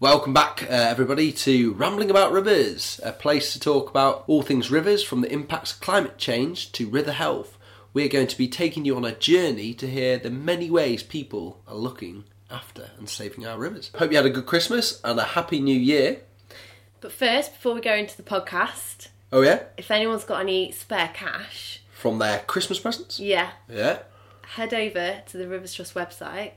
Welcome back, uh, everybody, to Rambling About Rivers, a place to talk about all things rivers from the impacts of climate change to river health. We're going to be taking you on a journey to hear the many ways people are looking after and saving our rivers. Hope you had a good Christmas and a happy new year. But first, before we go into the podcast, Oh, yeah? if anyone's got any spare cash, From their Christmas presents? yeah, Yeah. head over to the Rivers Trust website.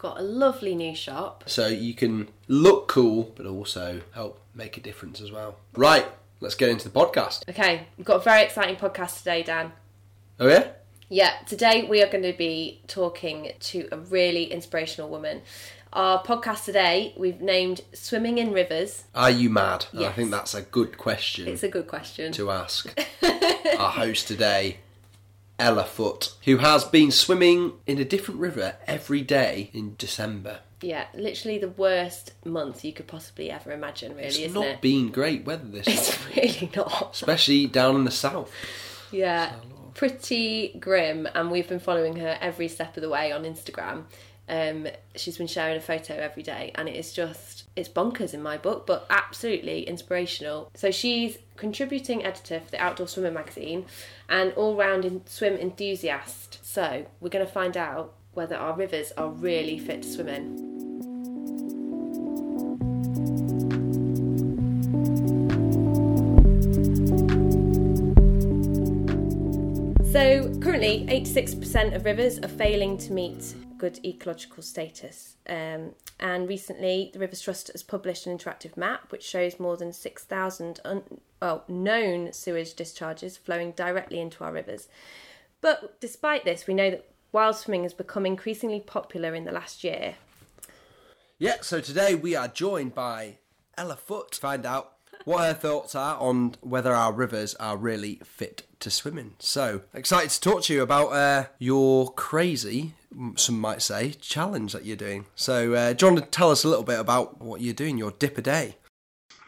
Got a lovely new shop. So you can look cool, but also help make a difference as well. Right, let's get into the podcast. Okay, we've got a very exciting podcast today, Dan. Oh, yeah? Yeah, today we are going to be talking to a really inspirational woman. Our podcast today we've named Swimming in Rivers. Are you mad? And I think that's a good question. It's a good question. to ask our host today, Ella Foote, who has been swimming in a different river every day in December. Yeah, literally the worst month you could possibly ever imagine, really, It's isn't not it? been great weather this year, It's really not. especially down in the south. Yeah, pretty grim, and we've been following her every step of the way on Instagram. Um, she's been sharing a photo every day, and it is just it's bonkers in my book, but absolutely inspirational. So she's contributing editor for the Outdoor Swimmer magazine, and all-round in- swim enthusiast. So we're going to find out whether our rivers are really fit to swim in. So currently, 86% of rivers are failing to meet good ecological status. Um, and recently, the Rivers Trust has published an interactive map which shows more than 6,000 un- well, known sewage discharges flowing directly into our rivers. But despite this, we know that wild swimming has become increasingly popular in the last year. Yeah, so today we are joined by Ella Foote to find out what her thoughts are on whether our rivers are really fit to swim in. So excited to talk to you about uh, your crazy, some might say, challenge that you're doing. So, uh, do you want to tell us a little bit about what you're doing, your dip a day?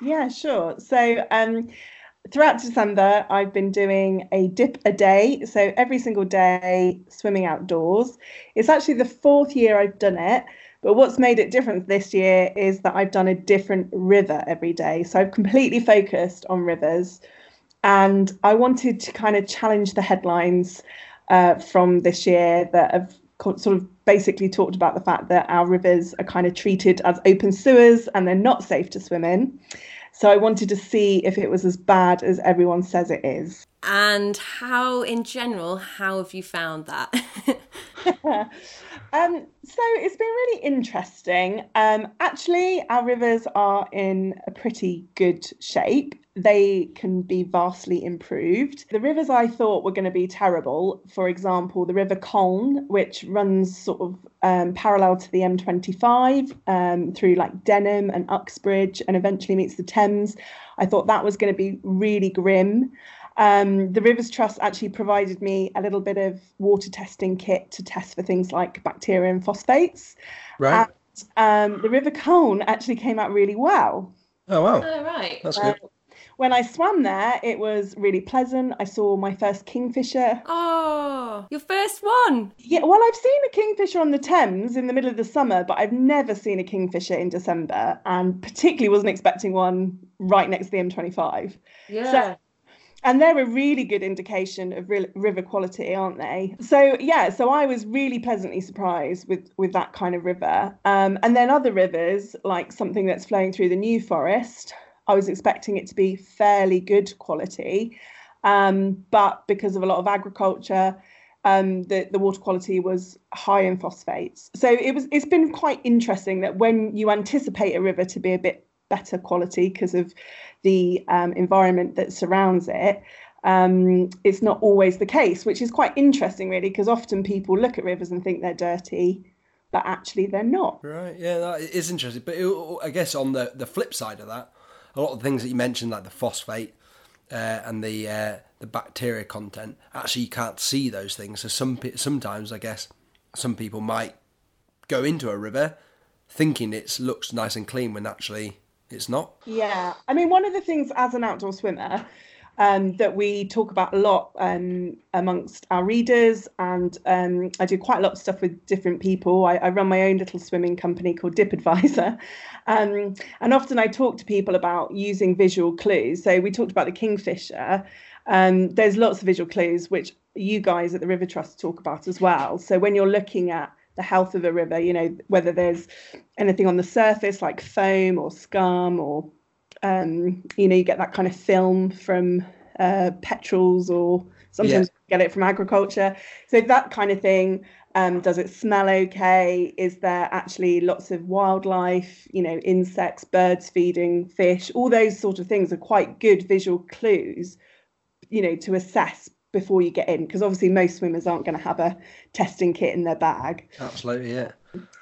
Yeah, sure. So, um, throughout December, I've been doing a dip a day. So, every single day, swimming outdoors. It's actually the fourth year I've done it. But what's made it different this year is that I've done a different river every day. So, I've completely focused on rivers. And I wanted to kind of challenge the headlines uh, from this year that have sort of basically talked about the fact that our rivers are kind of treated as open sewers and they're not safe to swim in. So I wanted to see if it was as bad as everyone says it is. And how, in general, how have you found that? Um, so it's been really interesting. Um, actually, our rivers are in a pretty good shape. They can be vastly improved. The rivers I thought were going to be terrible, for example, the River Colne, which runs sort of um, parallel to the M25 um, through like Denham and Uxbridge and eventually meets the Thames. I thought that was going to be really grim. Um, the Rivers Trust actually provided me a little bit of water testing kit to test for things like bacteria and phosphates. Right. Um, the River Colne actually came out really well. oh, wow. oh, right. That's Uh, good. when I swam there, it was really pleasant. I saw my first kingfisher. Oh, your first one. Yeah, well, I've seen a kingfisher on the Thames in the middle of the summer, but I've never seen a kingfisher in December, and particularly wasn't expecting one right next to the M25. Yeah. And they're a really good indication of river quality aren't they? So yeah so i was really pleasantly surprised with with that kind of river. Um, and then other rivers like something that's flowing through the new forest i was expecting it to be fairly good quality. Um, but because of a lot of agriculture um, the, the water quality was high in phosphates. So it was it's been quite interesting that when you anticipate a river to be a bit better quality because of the um, environment that surrounds it, um, it's not always the case, which is quite interesting, really, because often people look at rivers and think they're dirty, but actually they're not. Right, yeah, that is interesting. But it, I guess on the, the flip side of that, a lot of the things that you mentioned, like the phosphate uh, and the uh, the bacteria content, actually you can't see those things. So some sometimes, I guess, some people might go into a river thinking it looks nice and clean when actually it's not. Yeah, I mean, one of the things as an outdoor swimmer, um, that we talk about a lot um, amongst our readers. And um, I do quite a lot of stuff with different people. I, I run my own little swimming company called Dip Advisor. Um, and often I talk to people about using visual clues. So we talked about the kingfisher. Um, there's lots of visual clues, which you guys at the River Trust talk about as well. So when you're looking at the health of a river, you know, whether there's anything on the surface like foam or scum or um, you know, you get that kind of film from uh, petrels or sometimes yeah. get it from agriculture. So that kind of thing. Um, does it smell okay? Is there actually lots of wildlife, you know, insects, birds feeding, fish? All those sort of things are quite good visual clues, you know, to assess before you get in. Because obviously, most swimmers aren't going to have a testing kit in their bag. Absolutely, yeah.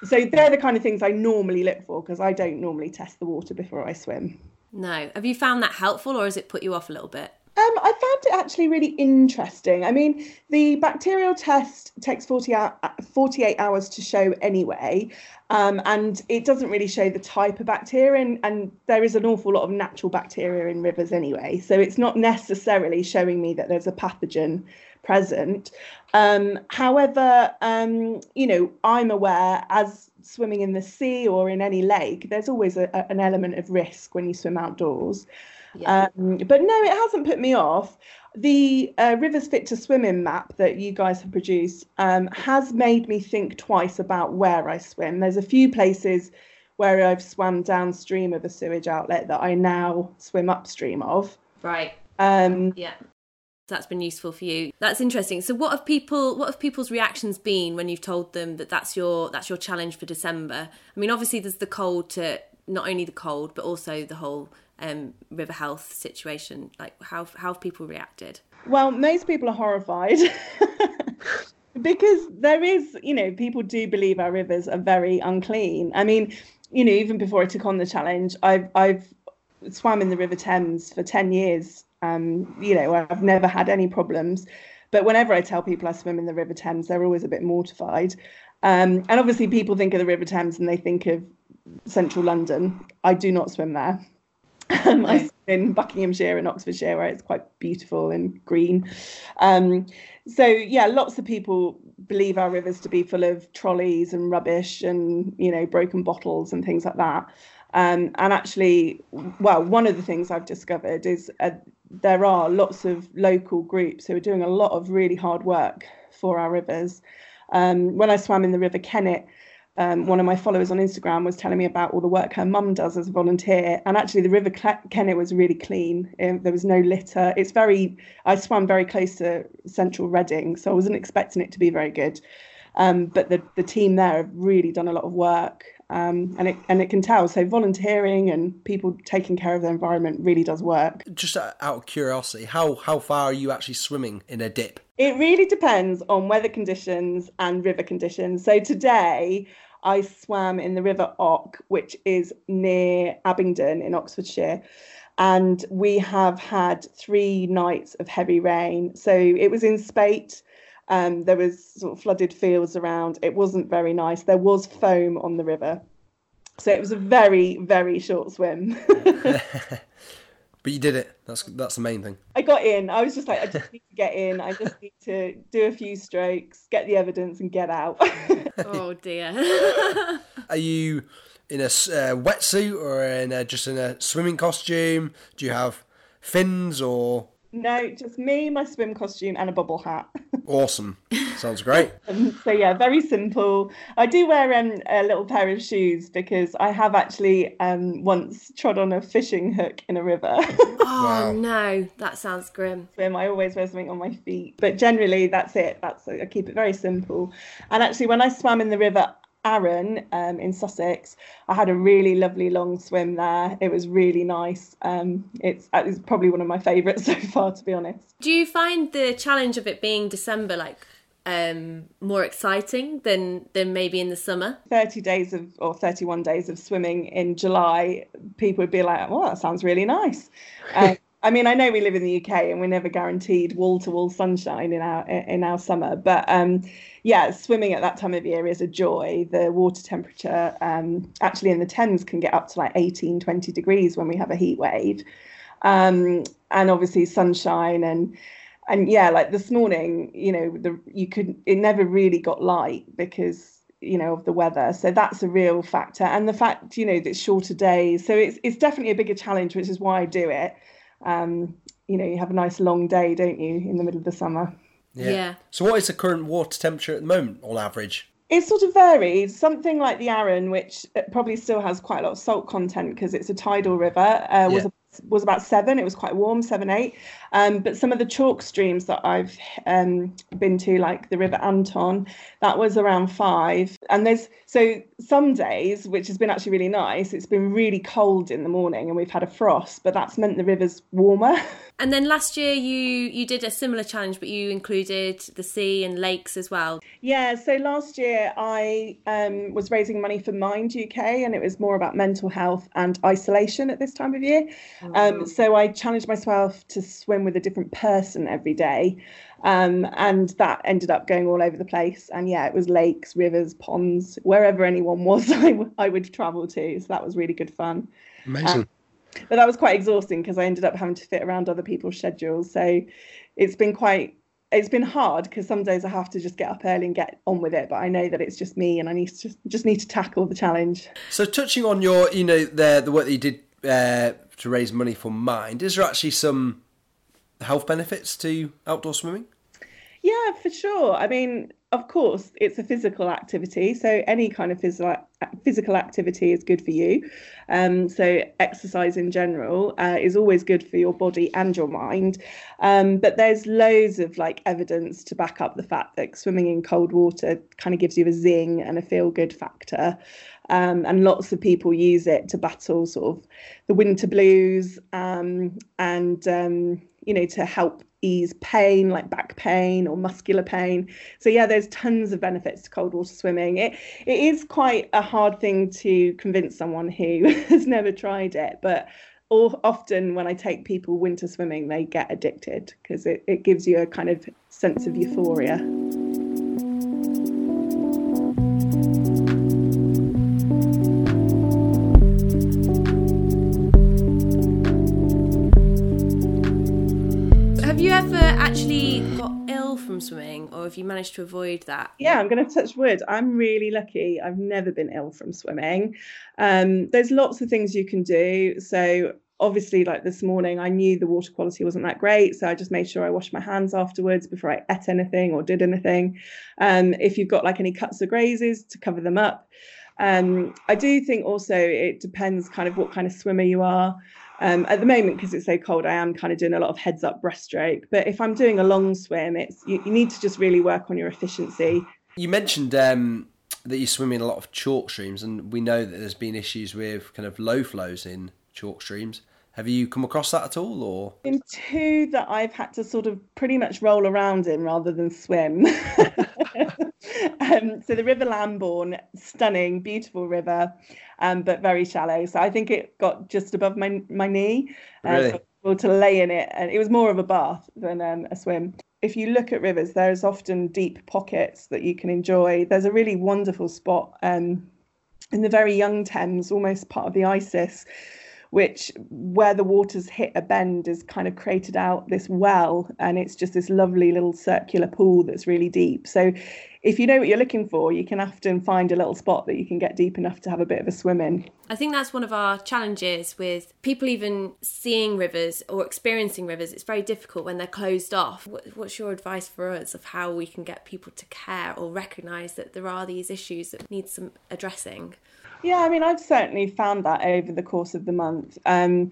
So they're the kind of things I normally look for because I don't normally test the water before I swim. No. Have you found that helpful or has it put you off a little bit? Um, I found it actually really interesting. I mean, the bacterial test takes 40 hour, 48 hours to show anyway, um, and it doesn't really show the type of bacteria, and, and, there is an awful lot of natural bacteria in rivers anyway, so it's not necessarily showing me that there's a pathogen present. Um, however, um, you know, I'm aware as swimming in the sea or in any lake, there's always a, a, an element of risk when you swim outdoors. Yeah. Um, but no, it hasn't put me off. The uh, Rivers Fit to Swim in map that you guys have produced um, has made me think twice about where I swim. There's a few places where I've swam downstream of a sewage outlet that I now swim upstream of. Right. Um, yeah that's been useful for you. That's interesting. So what have people what have people's reactions been when you've told them that that's your that's your challenge for December? I mean, obviously there's the cold to not only the cold but also the whole um, river health situation. Like how how have people reacted? Well, most people are horrified. because there is, you know, people do believe our rivers are very unclean. I mean, you know, even before I took on the challenge, I've I've swam in the River Thames for 10 years um, you know, I've never had any problems. But whenever I tell people I swim in the River Thames, they're always a bit mortified. Um, and obviously, people think of the River Thames and they think of central London. I do not swim there. Um, I swim in Buckinghamshire and Oxfordshire, where it's quite beautiful and green. Um, so yeah, lots of people believe our rivers to be full of trolleys and rubbish and you know broken bottles and things like that. Um, and actually, well, one of the things I've discovered is uh, there are lots of local groups who are doing a lot of really hard work for our rivers. Um, when I swam in the River Kennet, um, one of my followers on Instagram was telling me about all the work her mum does as a volunteer. And actually, the River Kennet was really clean. Um, there was no litter. It's very, I swam very close to central Reading, so I wasn't expecting it to be very good. Um, but the, the team there have really done a lot of work um, and it and it can tell. So volunteering and people taking care of their environment really does work. Just out of curiosity, how how far are you actually swimming in a dip? It really depends on weather conditions and river conditions. So today. I swam in the River Ock, which is near Abingdon in Oxfordshire and we have had three nights of heavy rain. So it was in spate. Um, there was sort of flooded fields around. It wasn't very nice. There was foam on the river. So it was a very, very short swim. but you did it. That's that's the main thing. I got in. I was just like, I just need to get in. I just need to do a few strokes, get the evidence, and get out. oh dear. Are you in a uh, wetsuit or in a, just in a swimming costume? Do you have fins or no, just me, my swim costume, and a bubble hat. awesome. Sounds great. um, so yeah, very simple. I do wear um, a little pair of shoes because I have actually um, once trod on a fishing hook in a river. oh wow. no, that sounds grim. Swim. I always wear something on my feet, but generally that's it. That's I keep it very simple. And actually, when I swam in the river Arun um, in Sussex. I had a really lovely long swim there. It was really nice. Um, it's, uh, it's probably one of my favourites so far, to be honest. Do you find the challenge of it being December like um, more exciting than than maybe in the summer? Thirty days of or thirty one days of swimming in July, people would be like, "Well, that sounds really nice." Um, I mean, I know we live in the UK and we're never guaranteed wall to wall sunshine in our in our summer, but um, yeah, swimming at that time of year is a joy. The water temperature um, actually in the Thames can get up to like 18, 20 degrees when we have a heat wave. um, and obviously sunshine and and yeah, like this morning, you know, the you could it never really got light because you know of the weather so that's a real factor and the fact you know that shorter days so it's it's definitely a bigger challenge which is why I do it um you know you have a nice long day don't you in the middle of the summer yeah. yeah. So, what is the current water temperature at the moment on average? It sort of varies. Something like the Arun, which uh, probably still has quite a lot of salt content because it's a tidal river, uh, was yeah was about seven. It was quite warm, seven, eight. Um, but some of the chalk streams that I've um, been to, like the River Anton, that was around five. And there's so some days, which has been actually really nice, it's been really cold in the morning and we've had a frost, but that's meant the river's warmer. And then last year you you did a similar challenge, but you included the sea and lakes as well. Yeah, so last year I um, was raising money for Mind UK, and it was more about mental health and isolation at this time of year. Um. Um, so I challenged myself to swim with a different person every day. Um, and that ended up going all over the place. And yeah, it was lakes, rivers, ponds, wherever anyone was, I, w- I would travel to. So that was really good fun. Amazing. Um, but that was quite exhausting because I ended up having to fit around other people's schedules. So it's been quite it's been hard because some days I have to just get up early and get on with it. But I know that it's just me, and I need to just just need to tackle the challenge. So touching on your, you know, the the work that you did uh, to raise money for Mind, is there actually some health benefits to outdoor swimming? Yeah, for sure. I mean, of course, it's a physical activity, so any kind of physical physical activity is good for you. Um, so exercise in general uh, is always good for your body and your mind. Um, but there's loads of like evidence to back up the fact that swimming in cold water kind of gives you a zing and a feel good factor. Um, and lots of people use it to battle sort of the winter blues um, and um, you know to help ease pain like back pain or muscular pain. So yeah there's tons of benefits to cold water swimming. It it is quite a hard thing to convince someone who has never tried it but often when i take people winter swimming they get addicted because it, it gives you a kind of sense of euphoria swimming, or have you managed to avoid that? Yeah, I'm going to touch wood. I'm really lucky. I've never been ill from swimming. Um, there's lots of things you can do. So obviously like this morning i knew the water quality wasn't that great so i just made sure i washed my hands afterwards before i ate anything or did anything um, if you've got like any cuts or grazes to cover them up um, i do think also it depends kind of what kind of swimmer you are um, at the moment, because it's so cold, I am kind of doing a lot of heads up breaststroke. But if I'm doing a long swim, it's you, you need to just really work on your efficiency. You mentioned um, that you swim in a lot of chalk streams, and we know that there's been issues with kind of low flows in chalk streams. Have you come across that at all, or in two that I've had to sort of pretty much roll around in rather than swim. um, so the River Lambourn, stunning, beautiful river, um, but very shallow. So I think it got just above my my knee. Uh, really? So to lay in it, and it was more of a bath than um, a swim. If you look at rivers, there's often deep pockets that you can enjoy. There's a really wonderful spot um, in the very young Thames, almost part of the Isis, which where the waters hit a bend is kind of created out this well and it's just this lovely little circular pool that's really deep. So if you know what you're looking for you can often find a little spot that you can get deep enough to have a bit of a swim in. I think that's one of our challenges with people even seeing rivers or experiencing rivers. It's very difficult when they're closed off. What's your advice for us of how we can get people to care or recognize that there are these issues that need some addressing yeah, I mean, I've certainly found that over the course of the month. Um,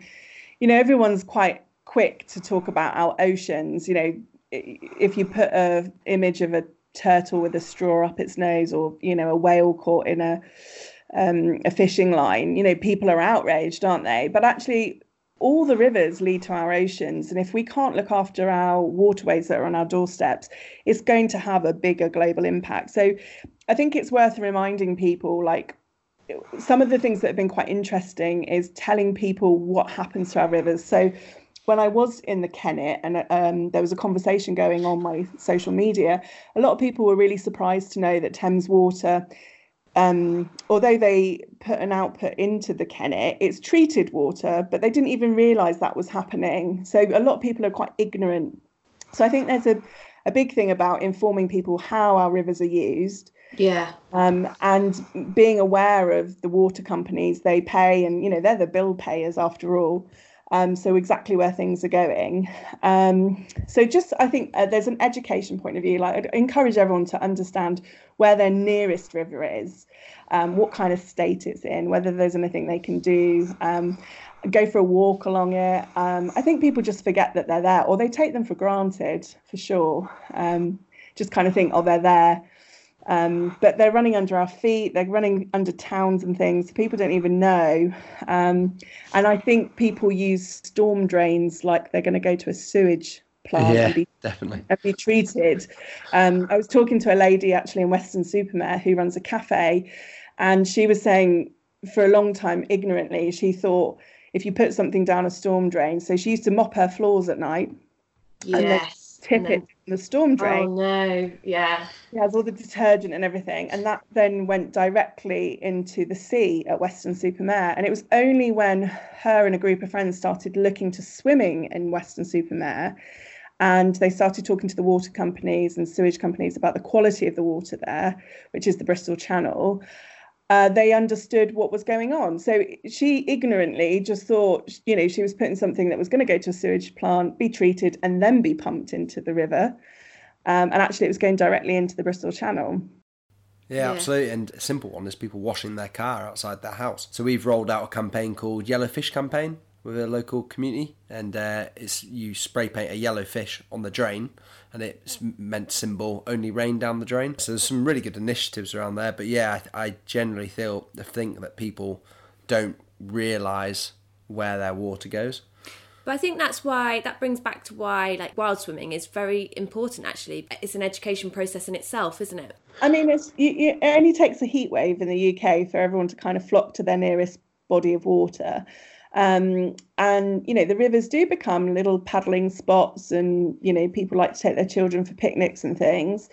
you know, everyone's quite quick to talk about our oceans. You know, if you put a image of a turtle with a straw up its nose, or you know, a whale caught in a um, a fishing line, you know, people are outraged, aren't they? But actually, all the rivers lead to our oceans. And if we can't look after our waterways that are on our doorsteps, it's going to have a bigger global impact. So I think it's worth reminding people like some of the things that have been quite interesting is telling people what happens to our rivers. So when I was in the Kennet and um, there was a conversation going on my social media, a lot of people were really surprised to know that Thames Water um, although they put an output into the Kennet, it's treated water, but they didn't even realise that was happening. So a lot of people are quite ignorant. So I think there's a, a big thing about informing people how our rivers are used. Yeah. Um, and being aware of the water companies they pay, and you know they're the bill payers after all. Um, so exactly where things are going. Um, so just I think uh, there's an education point of view. Like I'd encourage everyone to understand where their nearest river is, um, what kind of state it's in, whether there's anything they can do. Um, go for a walk along it. Um, I think people just forget that they're there, or they take them for granted for sure. Um, just kind of think, oh, they're there. Um, but they're running under our feet, they're running under towns and things. People don't even know. Um, and I think people use storm drains like they're going to go to a sewage plant yeah, and, be, definitely. and be treated. Um, I was talking to a lady actually in Weston-super-Mare who runs a cafe, and she was saying for a long time, ignorantly, she thought if you put something down a storm drain, so she used to mop her floors at night. Yes tip no. it in the storm oh, drain. Oh no, yeah. It has all the detergent and everything. And that then went directly into the sea at Weston-super-Mare. And it was only when her and a group of friends started looking to swimming in Weston-super-Mare and they started talking to the water companies and sewage companies about the quality of the water there, which is the Bristol Channel uh, they understood what was going on. So she ignorantly just thought, you know, she was putting something that was going to go to a sewage plant, be treated, and then be pumped into the river. Um, and actually, it was going directly into the Bristol Channel. Yeah, yeah, absolutely. And a simple one is people washing their car outside their house. So we've rolled out a campaign called Yellow Fish Campaign with a local community, and uh, it's you spray paint a yellow fish on the drain, and it's meant symbol only rain down the drain. So there's some really good initiatives around there. But yeah, I, I generally feel think that people don't realise where their water goes. But I think that's why that brings back to why like wild swimming is very important. Actually, it's an education process in itself, isn't it? I mean, it's it only takes a heat wave in the UK for everyone to kind of flock to their nearest body of water. Um, and you know the rivers do become little paddling spots, and you know people like to take their children for picnics and things.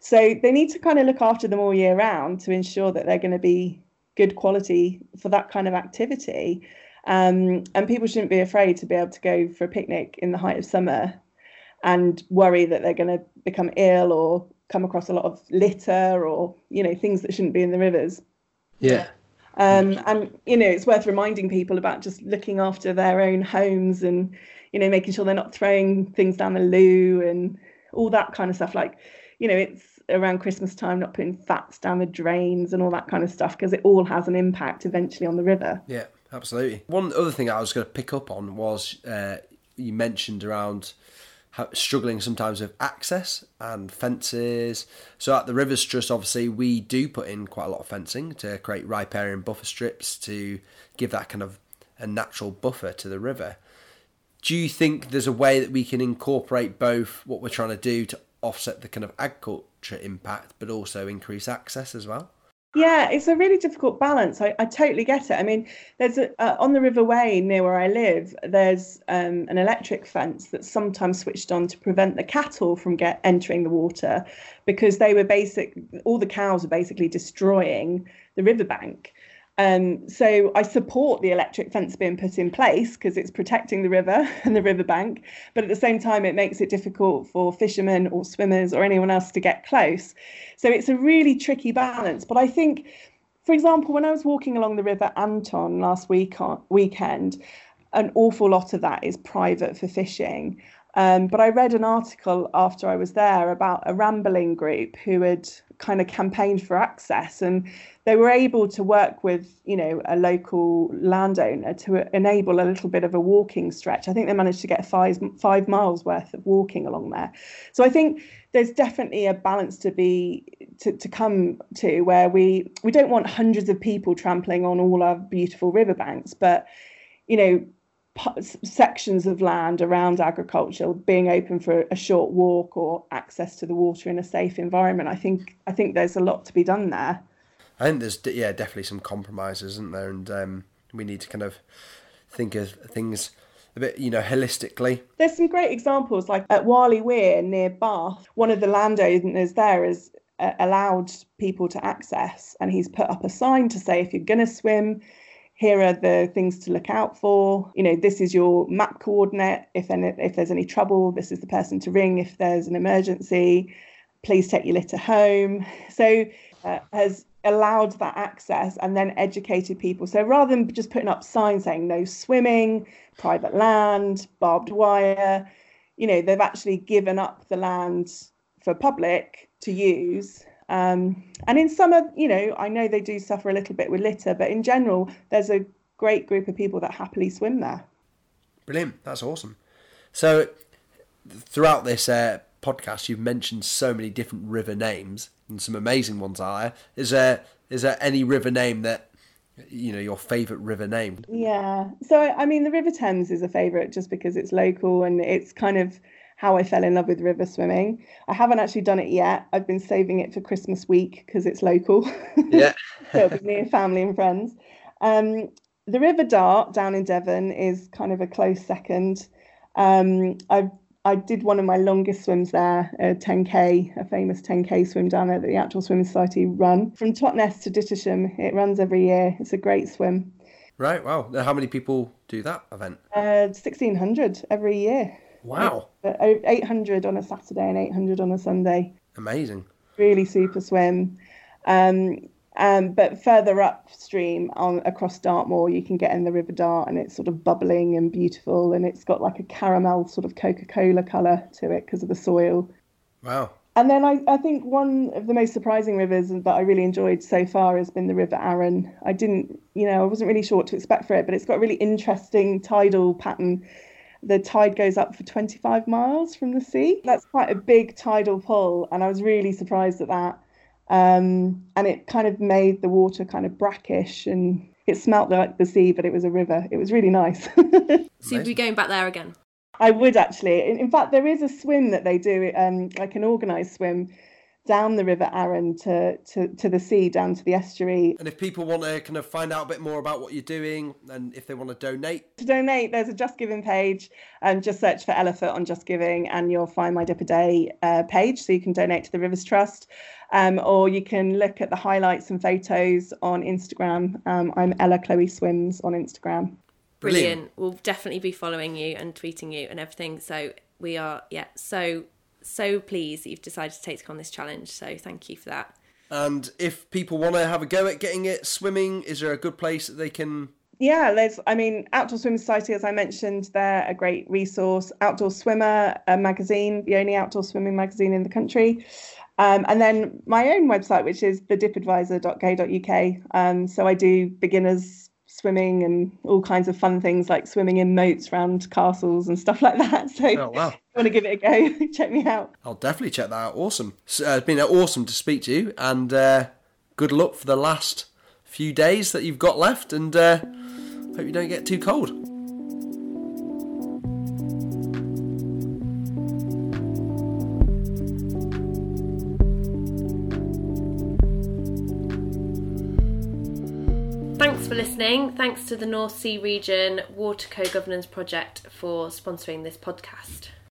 So they need to kind of look after them all year round to ensure that they're going to be good quality for that kind of activity. Um, and people shouldn't be afraid to be able to go for a picnic in the height of summer and worry that they're going to become ill or come across a lot of litter or you know things that shouldn't be in the rivers. Yeah. Um, and you know, it's worth reminding people about just looking after their own homes and you know making sure they're not throwing things down the loo and all that kind of stuff. Like, you know, it's around Christmas time, not putting fats down the drains and all that kind of stuff because it all has an impact eventually on the river. Yeah, absolutely. One other thing I was going to pick up on was uh, you mentioned around struggling sometimes with access and fences. So at the Rivers Trust, obviously, we do put in quite a lot of fencing to create riparian buffer strips to give that kind of a natural buffer to the river. Do you think there's a way that we can incorporate both what we're trying to do to offset the kind of agriculture impact, but also increase access as well? Yeah, it's a really difficult balance. I, I totally get it. I mean, there's a, uh, on the River Wey near where I live, there's um, an electric fence that's sometimes switched on to prevent the cattle from get entering the water because they were basic. All the cows are basically destroying the riverbank. Um, so I support the electric fence being put in place because it's protecting the river and the riverbank, but at the same time it makes it difficult for fishermen or swimmers or anyone else to get close. So it's a really tricky balance. But I think, for example, when I was walking along the River Anton last week on, weekend, an awful lot of that is private for fishing. Um, but I read an article after I was there about a rambling group who had kind of campaigned for access and they were able to work with you know a local landowner to enable a little bit of a walking stretch. I think they managed to get five five miles worth of walking along there. So i think there's definitely a balance to be to, to come to where we we don't want hundreds of people trampling on all our beautiful riverbanks but you know sections of land around agriculture being open for a short walk or access to the water in a safe environment. I think I think there's a lot to be done there. I think there's yeah definitely some compromises, isn't there? And um, we need to kind of think of things a bit, you know, holistically. There's some great examples, like at Warleigh Weir near Bath. One of the landowners there has uh, allowed people to access. And he's put up a sign to say if you're going to swim, here are the things to look out for. You know, this is your map coordinate. If any, if there's any trouble, this is the person to ring. If there's an emergency, please take your litter home. So uh, has allowed that access and then educated people. So rather than just putting up signs saying no swimming, private land, barbed wire, you know, they've actually given up the land for public to use um, and in summer, you know, I know they do suffer a little bit with litter, but in general, there's a great group of people that happily swim there. Brilliant. That's awesome. So, throughout this uh, podcast, you've mentioned so many different river names and some amazing ones are there. Is there is there any river name that you know your favorite river name? Yeah. So I mean, the River Thames is a favorite just because it's local and it's kind of how I fell in love with river swimming. I haven't actually done it yet. I've been saving it for Christmas week because it's local. Yeah. so it'll be me and family and friends. Um, the River Dart down in Devon is kind of a close second. Um, I I did one of my longest swims there, a 10k, a famous 10k swim down there that the Outdoor Swimming Society run from Totnes to Dittisham. It runs every year. It's a great swim. Right. Wow. How many people do that event? Uh, 1600 every year. Wow. 800 on a Saturday and 800 on a Sunday. Amazing. Really super swim. Um, um, but further upstream on across Dartmoor, you can get in the River Dart, and it's sort of bubbling and beautiful, and it's got like a caramel sort of Coca Cola colour to it because of the soil. Wow. And then I, I think one of the most surprising rivers that I really enjoyed so far has been the River Arun. I didn't, you know, I wasn't really sure what to expect for it, but it's got a really interesting tidal pattern the tide goes up for 25 miles from the sea. That's quite a big tidal pull, and I was really surprised at that. Um, and it kind of made the water kind of brackish and it smelt like the sea, but it was a river. It was really nice. so you'd be going back there again? I would actually. In, in fact, there is a swim that they do, um, like an organised swim down the River Arun to, to, to the sea, down to the estuary. And if people want to kind of find out a bit more about what you're doing and if they want to donate? To donate, there's a Just Giving page and um, just search for Ella Foote on Just Giving and you'll find my Dip a Day uh, page so you can donate to the Rivers Trust. Um, or you can look at the highlights and photos on Instagram. Um, I'm Ella Chloe Swims on Instagram. Brilliant. Brilliant. We'll definitely be following you and tweeting you and everything. So we are, yeah, so so pleased that you've decided to take on this challenge. So thank you for that. And if people want to have a go at getting it swimming, is there a good place that they can? Yeah, there's. I mean, Outdoor Swimming Society, as I mentioned, they're a great resource. Outdoor Swimmer a magazine, the only outdoor swimming magazine in the country. Um, and then my own website, which is thedipadvisor.co.uk. Um, so I do beginners swimming and all kinds of fun things like swimming in moats around castles and stuff like that. So, oh, wow. Want to give it a go, check me out. I'll definitely check that out. Awesome. So, uh, it's been awesome to speak to you, and uh, good luck for the last few days that you've got left, and uh, hope you don't get too cold. Thanks for listening. Thanks to the North Sea Region Water Co Governance Project for sponsoring this podcast.